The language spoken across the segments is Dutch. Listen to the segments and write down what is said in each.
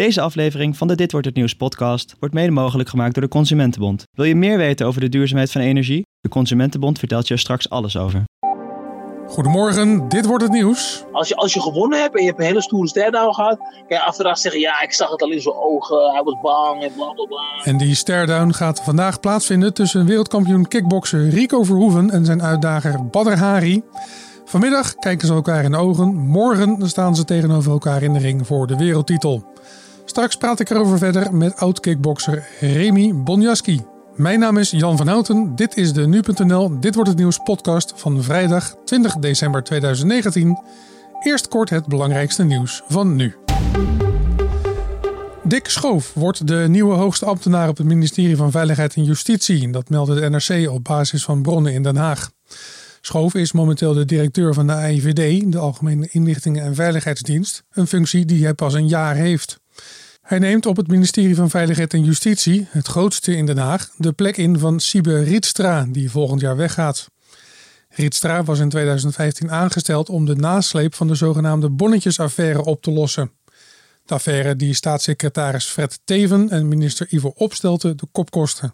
Deze aflevering van de Dit Wordt Het Nieuws podcast wordt mede mogelijk gemaakt door de Consumentenbond. Wil je meer weten over de duurzaamheid van energie? De Consumentenbond vertelt je er straks alles over. Goedemorgen, dit wordt het nieuws. Als je, als je gewonnen hebt en je hebt een hele stoere stare-down gehad, kan je achteraf zeggen: Ja, ik zag het al in zijn ogen, hij was bang en bla bla bla. En die stare-down gaat vandaag plaatsvinden tussen wereldkampioen kickbokser Rico Verhoeven en zijn uitdager Badr Hari. Vanmiddag kijken ze elkaar in de ogen, morgen staan ze tegenover elkaar in de ring voor de wereldtitel. Straks praat ik erover verder met oud-kickbokser Remy Bonjaski. Mijn naam is Jan van Houten. Dit is de Nu.nl Dit Wordt Het Nieuws podcast van vrijdag 20 december 2019. Eerst kort het belangrijkste nieuws van nu. Dick Schoof wordt de nieuwe hoogste ambtenaar op het ministerie van Veiligheid en Justitie. Dat meldde de NRC op basis van bronnen in Den Haag. Schoof is momenteel de directeur van de AIVD, de Algemene Inlichtingen en Veiligheidsdienst, een functie die hij pas een jaar heeft. Hij neemt op het ministerie van Veiligheid en Justitie, het grootste in Den Haag, de plek in van Siebe Rietstra, die volgend jaar weggaat. Rietstra was in 2015 aangesteld om de nasleep van de zogenaamde bonnetjesaffaire op te lossen. De affaire die staatssecretaris Fred Teven en minister Ivo Opstelten de kop kostte.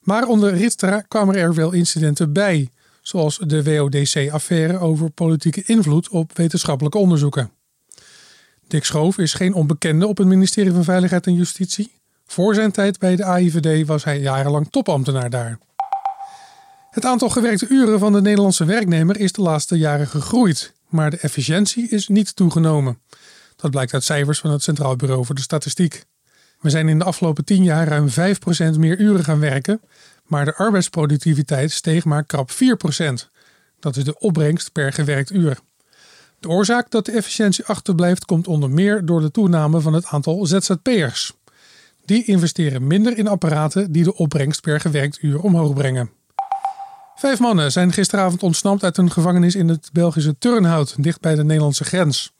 Maar onder Rietstra kwamen er wel incidenten bij, zoals de WODC-affaire over politieke invloed op wetenschappelijke onderzoeken. Dick Schoof is geen onbekende op het ministerie van Veiligheid en Justitie. Voor zijn tijd bij de AIVD was hij jarenlang topambtenaar daar. Het aantal gewerkte uren van de Nederlandse werknemer is de laatste jaren gegroeid, maar de efficiëntie is niet toegenomen. Dat blijkt uit cijfers van het Centraal Bureau voor de Statistiek. We zijn in de afgelopen 10 jaar ruim 5% meer uren gaan werken, maar de arbeidsproductiviteit steeg maar krap 4%. Dat is de opbrengst per gewerkt uur. De oorzaak dat de efficiëntie achterblijft komt onder meer door de toename van het aantal ZZP'ers. Die investeren minder in apparaten die de opbrengst per gewerkt uur omhoog brengen. Vijf mannen zijn gisteravond ontsnapt uit een gevangenis in het Belgische Turnhout, dicht bij de Nederlandse grens.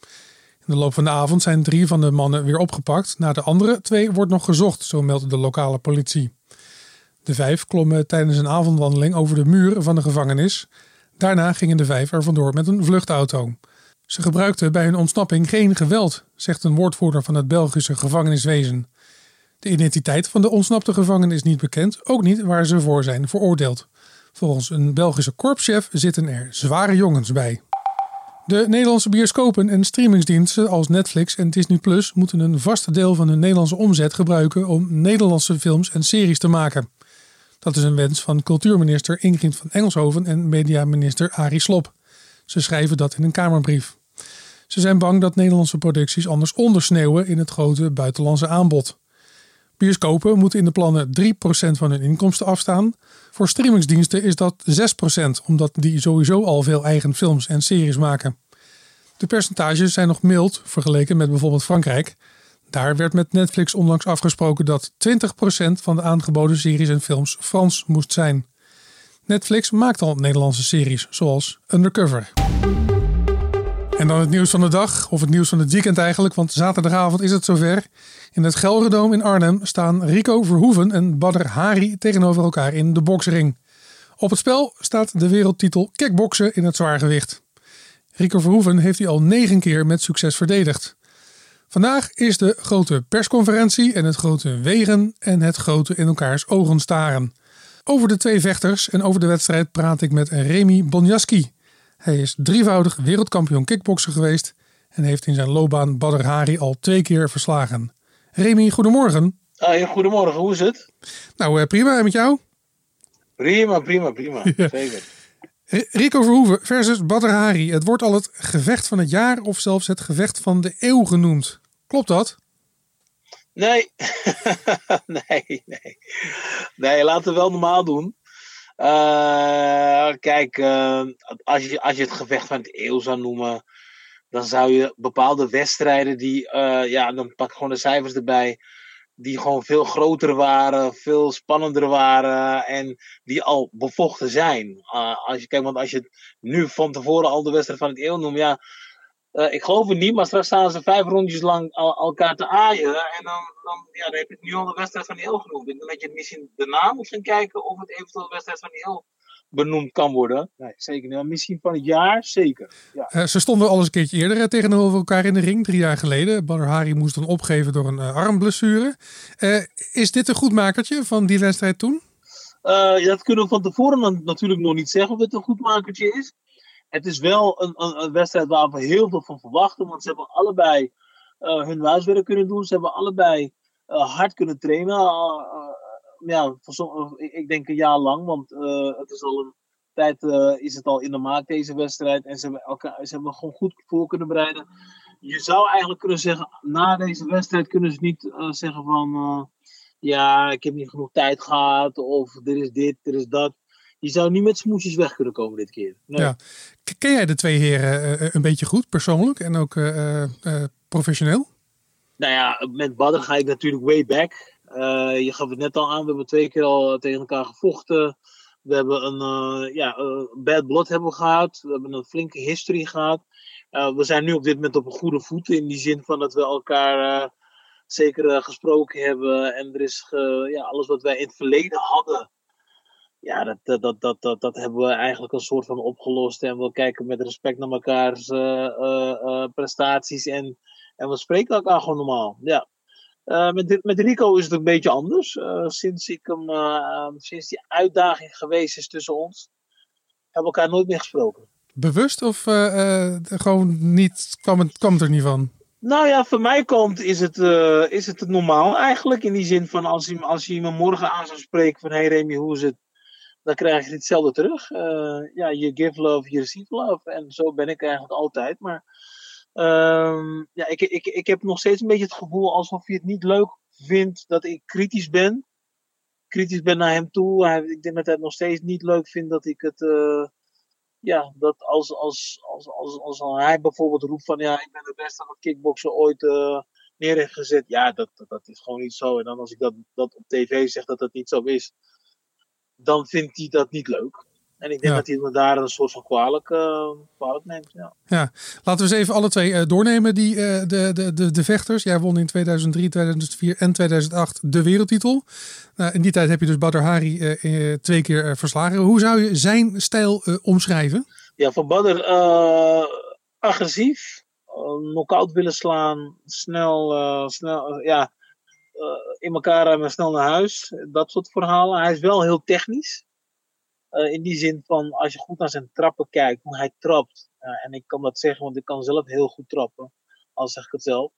In de loop van de avond zijn drie van de mannen weer opgepakt. Naar de andere twee wordt nog gezocht, zo meldt de lokale politie. De vijf klommen tijdens een avondwandeling over de muur van de gevangenis. Daarna gingen de vijf er vandoor met een vluchtauto. Ze gebruikten bij hun ontsnapping geen geweld, zegt een woordvoerder van het Belgische gevangeniswezen. De identiteit van de ontsnapte gevangenen is niet bekend, ook niet waar ze voor zijn veroordeeld. Volgens een Belgische korpschef zitten er zware jongens bij. De Nederlandse bioscopen en streamingsdiensten als Netflix en Disney Plus moeten een vaste deel van hun Nederlandse omzet gebruiken om Nederlandse films en series te maken. Dat is een wens van cultuurminister Ingrid van Engelshoven en mediaminister Arie Slop. Ze schrijven dat in een Kamerbrief. Ze zijn bang dat Nederlandse producties anders ondersneeuwen in het grote buitenlandse aanbod. Bioscopen moeten in de plannen 3% van hun inkomsten afstaan. Voor streamingsdiensten is dat 6%, omdat die sowieso al veel eigen films en series maken. De percentages zijn nog mild vergeleken met bijvoorbeeld Frankrijk. Daar werd met Netflix onlangs afgesproken dat 20% van de aangeboden series en films Frans moest zijn. Netflix maakt al Nederlandse series, zoals Undercover. En dan het nieuws van de dag, of het nieuws van het weekend eigenlijk, want zaterdagavond is het zover. In het Gelredome in Arnhem staan Rico Verhoeven en Badr Hari tegenover elkaar in de boksring. Op het spel staat de wereldtitel kickboksen in het zwaargewicht. Rico Verhoeven heeft hij al negen keer met succes verdedigd. Vandaag is de grote persconferentie en het grote wegen en het grote in elkaars ogen staren. Over de twee vechters en over de wedstrijd praat ik met Remy Bonjaski. Hij is drievoudig wereldkampioen kickbokser geweest en heeft in zijn loopbaan Badr Hari al twee keer verslagen. Remy, goedemorgen. Ah, goedemorgen, hoe is het? Nou, eh, prima. En met jou? Prima, prima, prima. Zeker. Rico Verhoeven versus Badr Hari. Het wordt al het gevecht van het jaar of zelfs het gevecht van de eeuw genoemd. Klopt dat? Nee, nee, nee. Nee, laten we wel normaal doen. Uh, kijk, uh, als, je, als je het gevecht van het eeuw zou noemen, dan zou je bepaalde wedstrijden die, uh, ja, dan pak ik gewoon de cijfers erbij, die gewoon veel groter waren, veel spannender waren en die al bevochten zijn. als je, kijk, want als je nu van tevoren al de wedstrijd van het eeuw noemt, ja, uh, ik geloof het niet, maar straks staan ze vijf rondjes lang al, elkaar te aaien. En dan, dan, ja, dan heb je nu al de wedstrijd van de heel genoemd. Ik denk dat je misschien de naam moet gaan kijken of het eventueel de wedstrijd van de heel benoemd kan worden. Nee, zeker niet. Misschien van het jaar, zeker. Ja. Uh, ze stonden al eens een keertje eerder uh, tegenover elkaar in de ring, drie jaar geleden. Badr Hari moest dan opgeven door een uh, armblessure. is dit een goed makertje van die wedstrijd toen? dat kunnen we van tevoren natuurlijk nog niet zeggen of het een goed makertje is. Het is wel een, een, wedstrijd waar we heel veel van verwachten, want ze hebben allebei hun huiswerk kunnen doen. Ze hebben allebei hard kunnen trainen ja, voor ik denk een jaar lang, want uh, het is al een tijd uh, is het al in de maak deze wedstrijd. En ze hebben, elkaar, ze hebben gewoon goed voor kunnen bereiden. Je zou eigenlijk kunnen zeggen, na deze wedstrijd kunnen ze niet uh, zeggen van ja, ik heb niet genoeg tijd gehad, of er is dit, er is dat. Je zou niet met smoesjes weg kunnen komen dit keer. Nee. Ja. Ken jij de twee heren een beetje goed, persoonlijk en ook professioneel? Nou ja, met Badr ga ik natuurlijk way back. Je gaf het net al aan, we hebben twee keer al tegen elkaar gevochten. We hebben een ja, bad blood hebben gehad. We hebben een flinke history gehad. we zijn nu op dit moment op een goede voet. In die zin van dat we elkaar zeker gesproken hebben. En er is ja, alles wat wij in het verleden hadden. Ja, dat, dat, dat, dat, dat, hebben we eigenlijk een soort van opgelost. En we kijken met respect naar mekaars prestaties. En, en we spreken elkaar gewoon normaal. Ja. Uh, met, met Rico is het een beetje anders. Sinds, ik hem, sinds die uitdaging geweest is tussen ons, hebben we elkaar nooit meer gesproken. Bewust of gewoon niet, kwam het, kwam het er niet van? Nou ja, voor mij komt is het, is het normaal eigenlijk. In die zin van als je, als je me morgen aan zou spreken van hey Remy, hoe is het? Dan krijg je hetzelfde terug. ja, je give love, je receive love. En zo ben ik eigenlijk altijd. Maar Um, ja, ik, ik, ik heb nog steeds een beetje het gevoel alsof je het niet leuk vindt dat ik kritisch ben. Kritisch ben naar hem toe. Ik denk dat hij het nog steeds niet leuk vindt dat ik het. Uh, ja, dat als, als, als, als, als, als hij bijvoorbeeld roept van ja, ik ben de beste aan het kickboksen ooit uh, neer heeft gezet. Ja, dat, dat, dat, is gewoon niet zo. En dan als ik dat, dat op tv zeg dat dat niet zo is, dan vindt hij dat niet leuk. En ik denk dat hij me daar een soort van kwalijk, uh, kwalijk neemt. Ja. ja, laten we eens even alle twee uh, doornemen, die, uh, de, de, de, de vechters. Jij won in 2003, 2004 en 2008 de wereldtitel. Nou, in die tijd heb je dus Badr Hari twee keer verslagen. Hoe zou je zijn stijl omschrijven? Ja, van Badr agressief, knock-out willen slaan, snel, snel ja, in elkaar ruimen, snel naar huis. Dat soort verhalen. Hij is wel heel technisch. Uh, in die zin van, als je goed naar zijn trappen kijkt, hoe hij trapt. En ik kan dat zeggen, want ik kan zelf heel goed trappen. Al zeg ik het zelf.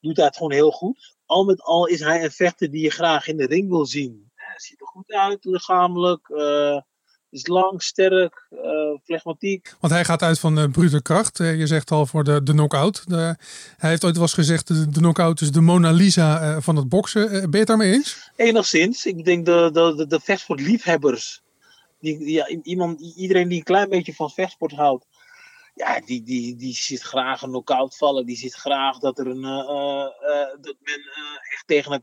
Doet hij het gewoon heel goed. Al met al is hij een vechter die je graag in de ring wil zien. Hij ziet er goed uit, lichamelijk. Uh, is lang, sterk, flegmatiek. Want hij gaat uit van de brute kracht. je zegt al voor de, de knockout. De, hij heeft ooit wel eens gezegd, de, de knockout is de Mona Lisa van het boksen. ben je het daarmee eens? Enigszins. Ik denk de, de, de, de vechtsportliefhebbers die, ja, iemand, iedereen die een klein beetje van vechtsport houdt, ja, die, die, die ziet graag een knockout vallen. Die ziet graag dat er een, uh, uh, dat men uh, echt tegen het,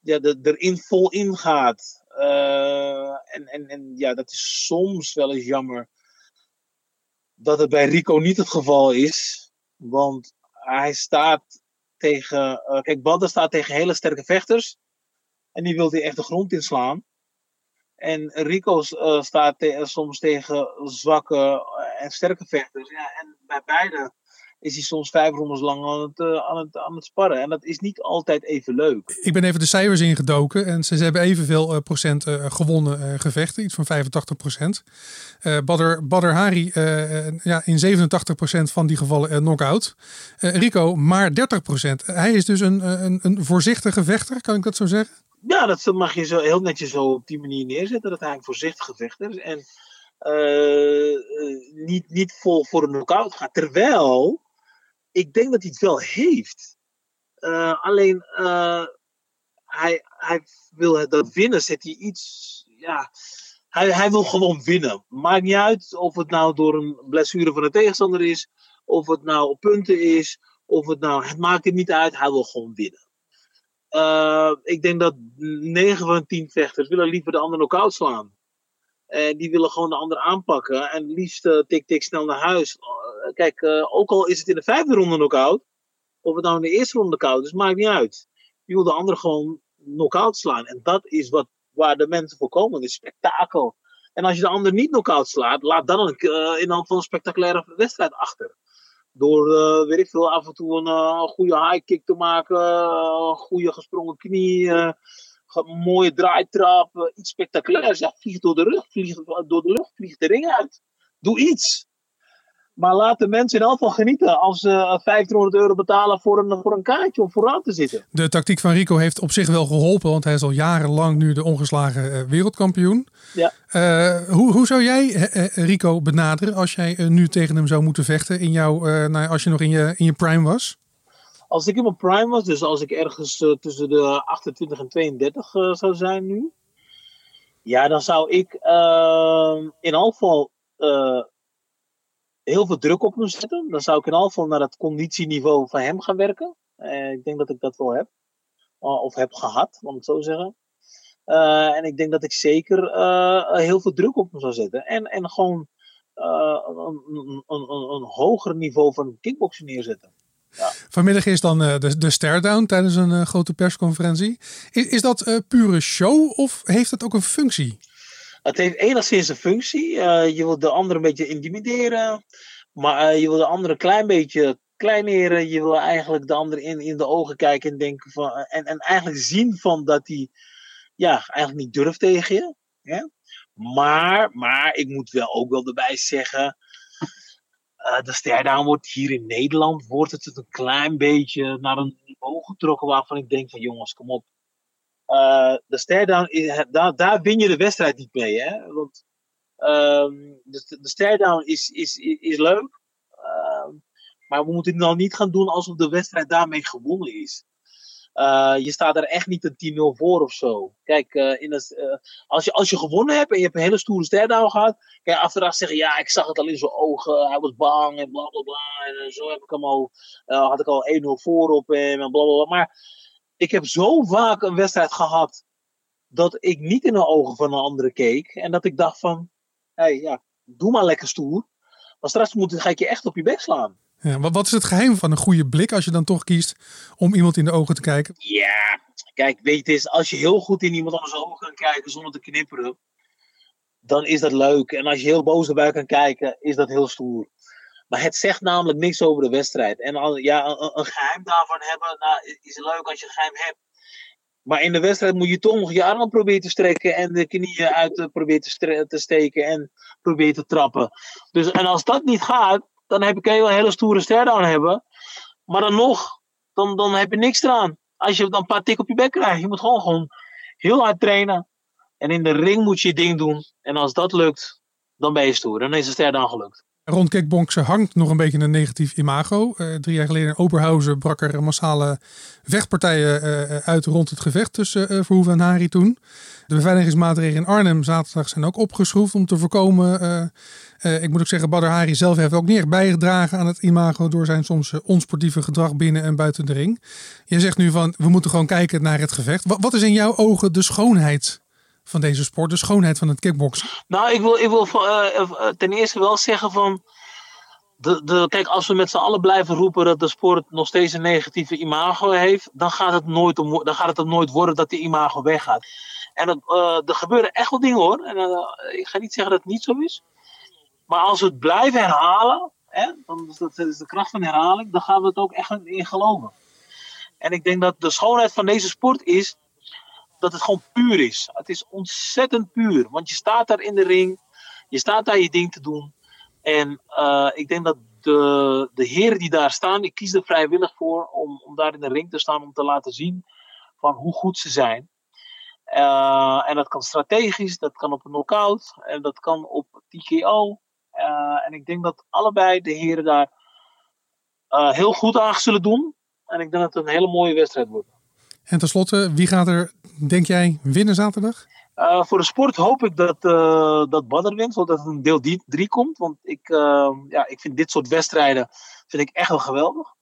ja, de, erin vol ingaat. En, en, en ja, dat is soms wel eens jammer dat het bij Rico niet het geval is. Want hij staat tegen, kijk, Badder staat tegen hele sterke vechters. En die wil hij echt de grond inslaan. En Rico uh, staat soms tegen zwakke eh, en sterke vechters. Ja, en bij beide is hij soms vijf rondes lang aan het, uh, aan, het, aan het sparren. En dat is niet altijd even leuk. Ik ben even de cijfers ingedoken. En ze, ze hebben evenveel uh, procent gewonnen gevechten. Iets van 85 procent. Badr, Badr Hari ja, in 87 procent van die gevallen knock-out. Rico maar 30 procent. Hij is dus een, een, een voorzichtige vechter, kan ik dat zo zeggen? Ja, dat mag je zo heel netjes zo op die manier neerzetten. Dat hij een voorzichtige vechter is. En niet, niet vol voor een knockout gaat. Terwijl, ik denk dat hij het wel heeft. Uh, alleen, hij, hij wil dat winnen, zet hij iets. Ja, hij, hij wil gewoon winnen. Maakt niet uit of het nou door een blessure van de tegenstander is. Of het nou op punten is. Of het nou. Het maakt hem niet uit. Hij wil gewoon winnen. Uh, ik denk dat 9 van 10 vechters willen liever de ander knock-out slaan. En die willen gewoon de ander aanpakken. En liefst tik tik snel naar huis. Kijk, ook al is het in de vijfde ronde knock-out. Of het nou in de eerste ronde knock-out is, maakt niet uit. Je wil de ander gewoon knock-out slaan. En dat is wat, waar de mensen voor komen. Het spektakel. En als je de ander niet knock-out slaat, laat dan een, uh, in van een spectaculaire wedstrijd achter. Door, uh, weet ik veel, af en toe een goede high kick te maken, een goede gesprongen knie, een mooie draaitrap, iets spectaculairs. Ja, vlieg door de rug, door de lucht, vlieg de ring uit. Doe iets. Maar laat de mensen in elk geval genieten als ze 1500 euro betalen voor een, voor een kaartje om vooraan te zitten. De tactiek van Rico heeft op zich wel geholpen, want hij is al jarenlang nu de ongeslagen uh, wereldkampioen. Ja. Uh, hoe, hoe zou jij uh, Rico benaderen als jij nu tegen hem zou moeten vechten in jouw, nou, als je nog in je, in je prime was? Als ik in mijn prime was, dus als ik ergens tussen de 28 en 32 zou zijn nu, ja, dan zou ik in elk geval heel veel druk op moet zetten. Dan zou ik in ieder geval naar het conditieniveau van hem gaan werken. Uh, ik denk dat ik dat wel heb. Uh, of heb gehad, om het zo zeggen. Uh, en ik denk dat ik zeker heel veel druk op me zou zetten. En, en gewoon een, een, een, een, hoger niveau van kickboksen neerzetten. Ja. Vanmiddag is dan de, de stare-down tijdens een grote persconferentie. Is, is dat pure show of heeft het ook een functie? Het heeft enigszins een functie. Uh, je wil de ander een beetje intimideren. Maar uh, je wil de ander een klein beetje kleineren. Je wil eigenlijk de ander in, in de ogen kijken en denken van. En, en eigenlijk zien van dat hij ja, eigenlijk niet durft tegen je. Maar, maar ik moet wel ook wel erbij zeggen. Uh, de stare wordt hier in Nederland wordt het een klein beetje naar een niveau getrokken waarvan ik denk van jongens, kom op. Uh, de stare-down, daar, win je de wedstrijd niet mee. Hè? Want um, de, de stare-down is, is, is, leuk. Uh, maar we moeten het nou niet gaan doen alsof de wedstrijd daarmee gewonnen is. Uh, je staat er echt niet een 10-0 voor of zo. Kijk, uh, in als, je, als je gewonnen hebt en je hebt een hele stoere stare-down gehad, je achteraf zeggen: Ja, ik zag het al in zijn ogen, hij was bang en bla bla bla. En zo heb ik hem al, had ik al 1-0 voor op hem en bla bla bla. Maar ik heb zo vaak een wedstrijd gehad dat ik niet in de ogen van een andere keek. En dat ik dacht van, hé hey, ja, doe maar lekker stoer. Maar straks moet, ga ik je echt op je bek slaan. Ja, wat is het geheim van een goede blik als je dan toch kiest om iemand in de ogen te kijken? Ja, kijk, weet je, als je heel goed in iemand anders ogen kan kijken zonder te knipperen, dan is dat leuk. En als je heel boos erbij kan kijken, is dat heel stoer. Maar het zegt namelijk niks over de wedstrijd. En al, ja, een, geheim daarvan hebben, nou, is leuk als je een geheim hebt. Maar in de wedstrijd moet je toch nog je armen proberen te strekken en de knieën uit uh, proberen te, te, steken en proberen te trappen. Dus, en als dat niet gaat, dan heb, je wel een hele stoere stare hebben. Maar dan nog, dan, dan heb je niks eraan. Als je dan een paar tik op je bek krijgt. Je moet gewoon, gewoon heel hard trainen. En in de ring moet je je ding doen. En als dat lukt, dan ben je stoer. Dan is de stare gelukt. Rond kickboksen hangt nog een beetje een negatief imago. Uh, drie jaar geleden in Oberhausen brak er massale vechtpartijen uh, uit rond het gevecht tussen Verhoeven en Hari toen. De beveiligingsmaatregelen in Arnhem zaterdag zijn ook opgeschroefd om te voorkomen. ik moet ook zeggen, Badr Hari zelf heeft ook niet bijgedragen aan het imago door zijn soms onsportieve gedrag binnen en buiten de ring. Je zegt nu van, we moeten gewoon kijken naar het gevecht. Wat is in jouw ogen de schoonheid van deze sport, de schoonheid van het kickboksen? Nou, ik wil, ik wil uh, ten eerste wel zeggen van. De, de, kijk, als we met z'n allen blijven roepen dat de sport nog steeds een negatieve imago heeft, dan gaat het nooit, om, dan gaat het nooit worden dat die imago weggaat. En het, uh, er gebeuren echt wel dingen hoor. En, ik ga niet zeggen dat het niet zo is. Maar als we het blijven herhalen, hè, dan, dat is de kracht van herhaling, dan gaan we het ook echt in geloven. En ik denk dat de schoonheid van deze sport is dat het gewoon puur is. Het is ontzettend puur. Want je staat daar in de ring. Je staat daar je ding te doen. En uh, ik denk dat de, de heren die daar staan, ik kies er vrijwillig voor om, om daar in de ring te staan om te laten zien van hoe goed ze zijn. Uh, en dat kan strategisch, dat kan op een knockout en dat kan op TKO. Eh, en ik denk dat allebei de heren daar heel goed aan zullen doen. En ik denk dat het een hele mooie wedstrijd wordt. En tenslotte, wie gaat er, denk jij, winnen zaterdag? Uh, voor de sport hoop ik dat, uh, dat Badr wint, zodat het een deel 3 komt. Want ik, uh, ja, ik vind dit soort wedstrijden vind ik echt wel geweldig.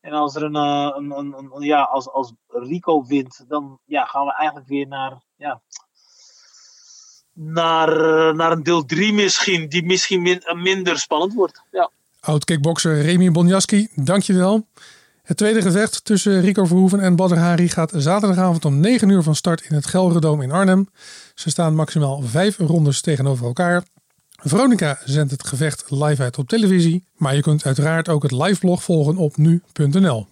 En als er een, een, een, een, ja, als, als Rico wint, dan ja, gaan we eigenlijk weer naar, ja, naar, naar een deel 3 misschien, die misschien min, minder spannend wordt. Ja. Oud kickbokser Remy Bonjaski, dankjewel. Het tweede gevecht tussen Rico Verhoeven en Badr Hari gaat zaterdagavond om 9 uur van start in het Gelredome in Arnhem. Ze staan maximaal vijf rondes tegenover elkaar. Veronica zendt het gevecht live uit op televisie, maar je kunt uiteraard ook het liveblog volgen op nu.nl.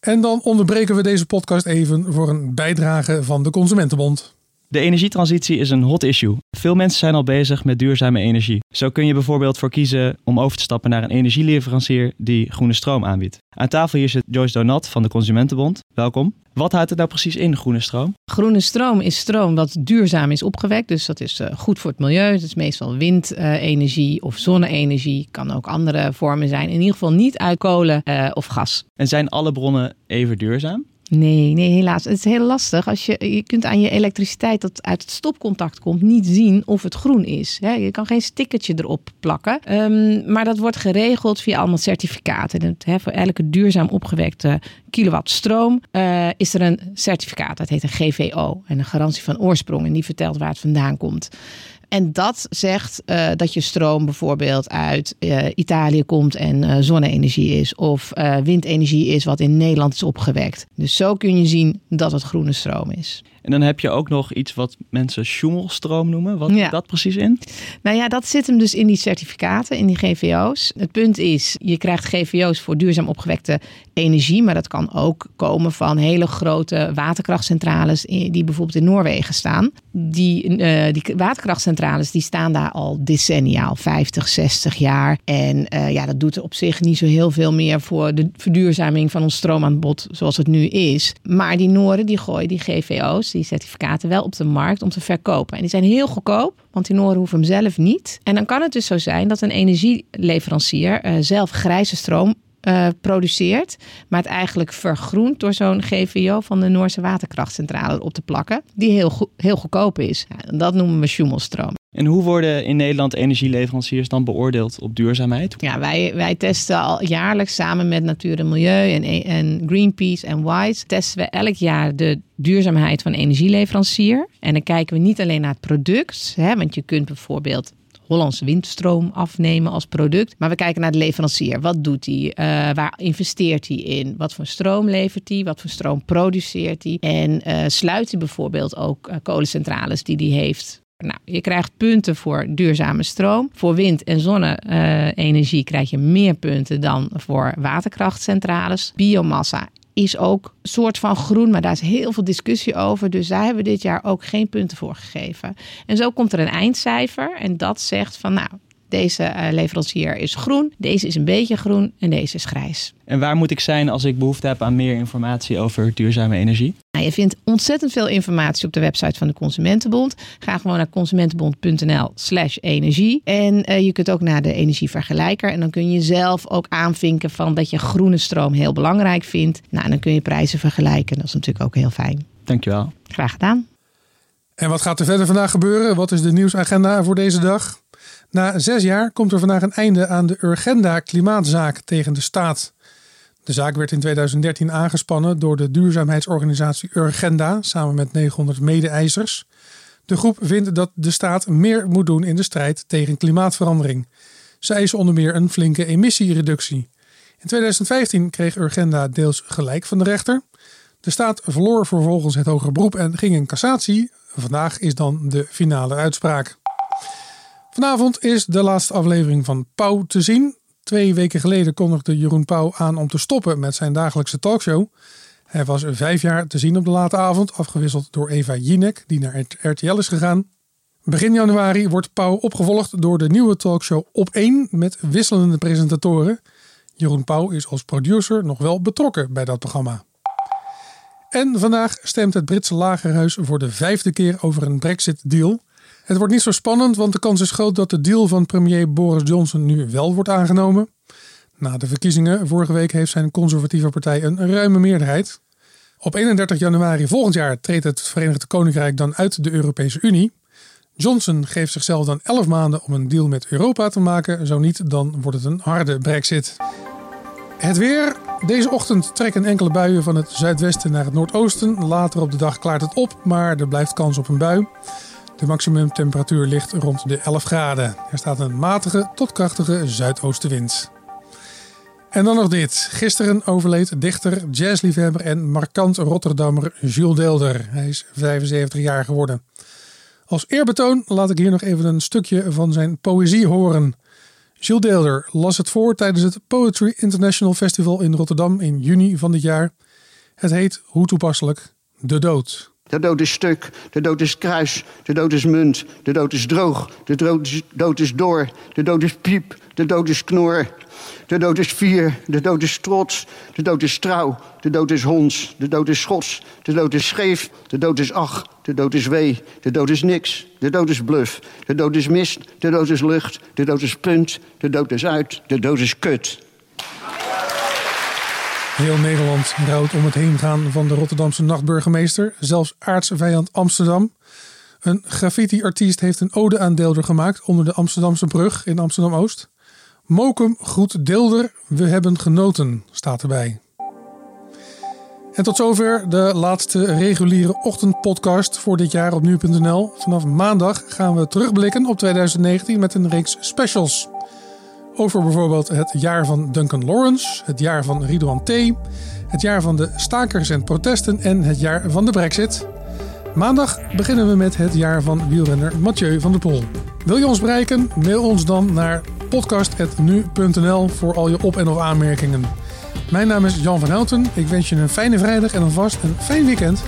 En dan onderbreken we deze podcast even voor een bijdrage van de Consumentenbond. De energietransitie is een hot issue. Veel mensen zijn al bezig met duurzame energie. Zo kun je bijvoorbeeld voor kiezen om over te stappen naar een energieleverancier die groene stroom aanbiedt. Aan tafel hier zit Joyce Donat van de Consumentenbond. Welkom. Wat houdt het nou precies in, groene stroom? Groene stroom is stroom wat duurzaam is opgewekt. Dus dat is uh, goed voor het milieu. Het is meestal windenergie of zonne-energie. Kan ook andere vormen zijn. In ieder geval niet uit kolen uh, of gas. En zijn alle bronnen even duurzaam? Nee, nee, helaas. Het is heel lastig. Als je, je kunt aan je elektriciteit dat uit het stopcontact komt niet zien of het groen is. Je kan geen stickertje erop plakken. Um, maar dat wordt geregeld via allemaal certificaten. Voor elke duurzaam opgewekte kilowatt stroom uh, is er een certificaat. Dat heet een GVO. En een garantie van oorsprong. En die vertelt waar het vandaan komt. En dat zegt uh, dat je stroom bijvoorbeeld uit uh, Italië komt en uh, zonne-energie is. Of windenergie is wat in Nederland is opgewekt. Dus zo kun je zien dat het groene stroom is. En dan heb je ook nog iets wat mensen Schumelstroom noemen. Wat ja. zit dat precies in? Nou ja, dat zit hem dus in die certificaten, in die GVO's. Het punt is, je krijgt GVO's voor duurzaam opgewekte energie. Maar dat kan ook komen van hele grote waterkrachtcentrales die bijvoorbeeld in Noorwegen staan. Die, uh, die waterkrachtcentrales die staan daar al decenniaal, 50, 60 jaar. En uh, ja, dat doet er op zich niet zo heel veel meer voor de verduurzaming van ons stroomaanbod zoals het nu is. Maar die Noorden die gooien die GVO's die certificaten wel op de markt om te verkopen. En die zijn heel goedkoop, want die Noren hoeven hem zelf niet. En dan kan het dus zo zijn dat een energieleverancier uh, zelf grijze stroom uh, produceert, maar het eigenlijk vergroent door zo'n GVO van de Noorse waterkrachtcentrale op te plakken, die heel, go heel goedkoop is. Dat noemen we Schumelstroom. En hoe worden in Nederland energieleveranciers dan beoordeeld op duurzaamheid? Ja, wij, wij testen al jaarlijks samen met Natuur en Milieu en, en Greenpeace en WISE... testen we elk jaar de duurzaamheid van energieleverancier. En dan kijken we niet alleen naar het product, hè, want je kunt bijvoorbeeld Hollandse windstroom afnemen als product. Maar we kijken naar de leverancier. Wat doet hij? Uh, waar investeert hij in? Wat voor stroom levert hij? Wat voor stroom produceert hij? En uh, sluit hij bijvoorbeeld ook uh, kolencentrales die hij heeft nou, je krijgt punten voor duurzame stroom. Voor wind- en zonne-energie krijg je meer punten dan voor waterkrachtcentrales. Biomassa is ook een soort van groen, maar daar is heel veel discussie over. Dus daar hebben we dit jaar ook geen punten voor gegeven. En zo komt er een eindcijfer en dat zegt van nou, deze uh, leverancier is groen, deze is een beetje groen en deze is grijs. En waar moet ik zijn als ik behoefte heb aan meer informatie over duurzame energie? Nou, je vindt ontzettend veel informatie op de website van de Consumentenbond. Ga gewoon naar consumentenbond.nl/slash energie. En uh, je kunt ook naar de energievergelijker. En dan kun je zelf ook aanvinken van dat je groene stroom heel belangrijk vindt. Nou, en dan kun je prijzen vergelijken. Dat is natuurlijk ook heel fijn. Dankjewel. Graag gedaan. En wat gaat er verder vandaag gebeuren? Wat is de nieuwsagenda voor deze dag? Na zes jaar komt er vandaag een einde aan de Urgenda klimaatzaak tegen de staat. De zaak werd in 2013 aangespannen door de duurzaamheidsorganisatie Urgenda samen met 900 mede-eisers. De groep vindt dat de staat meer moet doen in de strijd tegen klimaatverandering. Ze eisen onder meer een flinke emissiereductie. In 2015 kreeg Urgenda deels gelijk van de rechter. De staat verloor vervolgens het hoger beroep en ging in cassatie. Vandaag is dan de finale uitspraak. Vanavond is de laatste aflevering van Pauw te zien. Twee weken geleden kondigde Jeroen Pauw aan om te stoppen met zijn dagelijkse talkshow. Hij was vijf jaar te zien op de late avond, afgewisseld door Eva Jinek, die naar RTL is gegaan. Begin januari wordt Pauw opgevolgd door de nieuwe talkshow Op 1 met wisselende presentatoren. Jeroen Pauw is als producer nog wel betrokken bij dat programma. En vandaag stemt het Britse lagerhuis voor de vijfde keer over een Brexit-deal. Het wordt niet zo spannend, want de kans is groot dat de deal van premier Boris Johnson nu wel wordt aangenomen. Na de verkiezingen vorige week heeft zijn conservatieve partij een ruime meerderheid. Op 31 januari volgend jaar treedt het Verenigd Koninkrijk dan uit de Europese Unie. Johnson geeft zichzelf dan 11 maanden om een deal met Europa te maken. Zo niet, dan wordt het een harde brexit. Het weer. Deze ochtend trekken enkele buien van het zuidwesten naar het noordoosten. Later op de dag klaart het op, maar er blijft kans op een bui. De maximumtemperatuur ligt rond de 11 graden. Er staat een matige tot krachtige zuidoostenwind. En dan nog dit. Gisteren overleed dichter, jazzliefhebber en markant Rotterdammer Jules Deelder. Hij is 75 jaar geworden. Als eerbetoon laat ik hier nog even een stukje van zijn poëzie horen. Jules Deelder las het voor tijdens het Poetry International Festival in Rotterdam in juni van dit jaar. Het heet, hoe toepasselijk, De Dood. De dood is stuk, de dood is kruis, de dood is munt, de dood is droog, de dood is, is door, de dood is piep, de dood is knor. De dood is vier, de dood is trots, de dood is trouw, de dood is hons, de dood is schots, de dood is scheef, de dood is ach, de dood is wee, de dood is niks, de dood is bluf, de dood is mist, de dood is lucht, de dood is punt, de dood is uit, de dood is kut. Heel Nederland rouwt om het heengaan van de Rotterdamse nachtburgemeester, zelfs aardsvijand Amsterdam. Een graffiti-artiest heeft een ode aan Deelder gemaakt onder de Amsterdamse brug in Amsterdam-Oost. Mokum groet Deelder, we hebben genoten, staat erbij. En tot zover de laatste reguliere ochtendpodcast voor dit jaar op nu.nl. Vanaf maandag gaan we terugblikken op 2019 met een reeks specials. Over bijvoorbeeld het jaar van Duncan Lawrence, het jaar van Ridwan T., het jaar van de stakers en protesten en het jaar van de Brexit. Maandag beginnen we met het jaar van wielrenner Mathieu van der Poel. Wil je ons bereiken? Mail ons dan naar podcast.nu.nl voor al je op- en of aanmerkingen. Mijn naam is Jan van Houten. Ik wens je een fijne vrijdag en alvast een fijn weekend.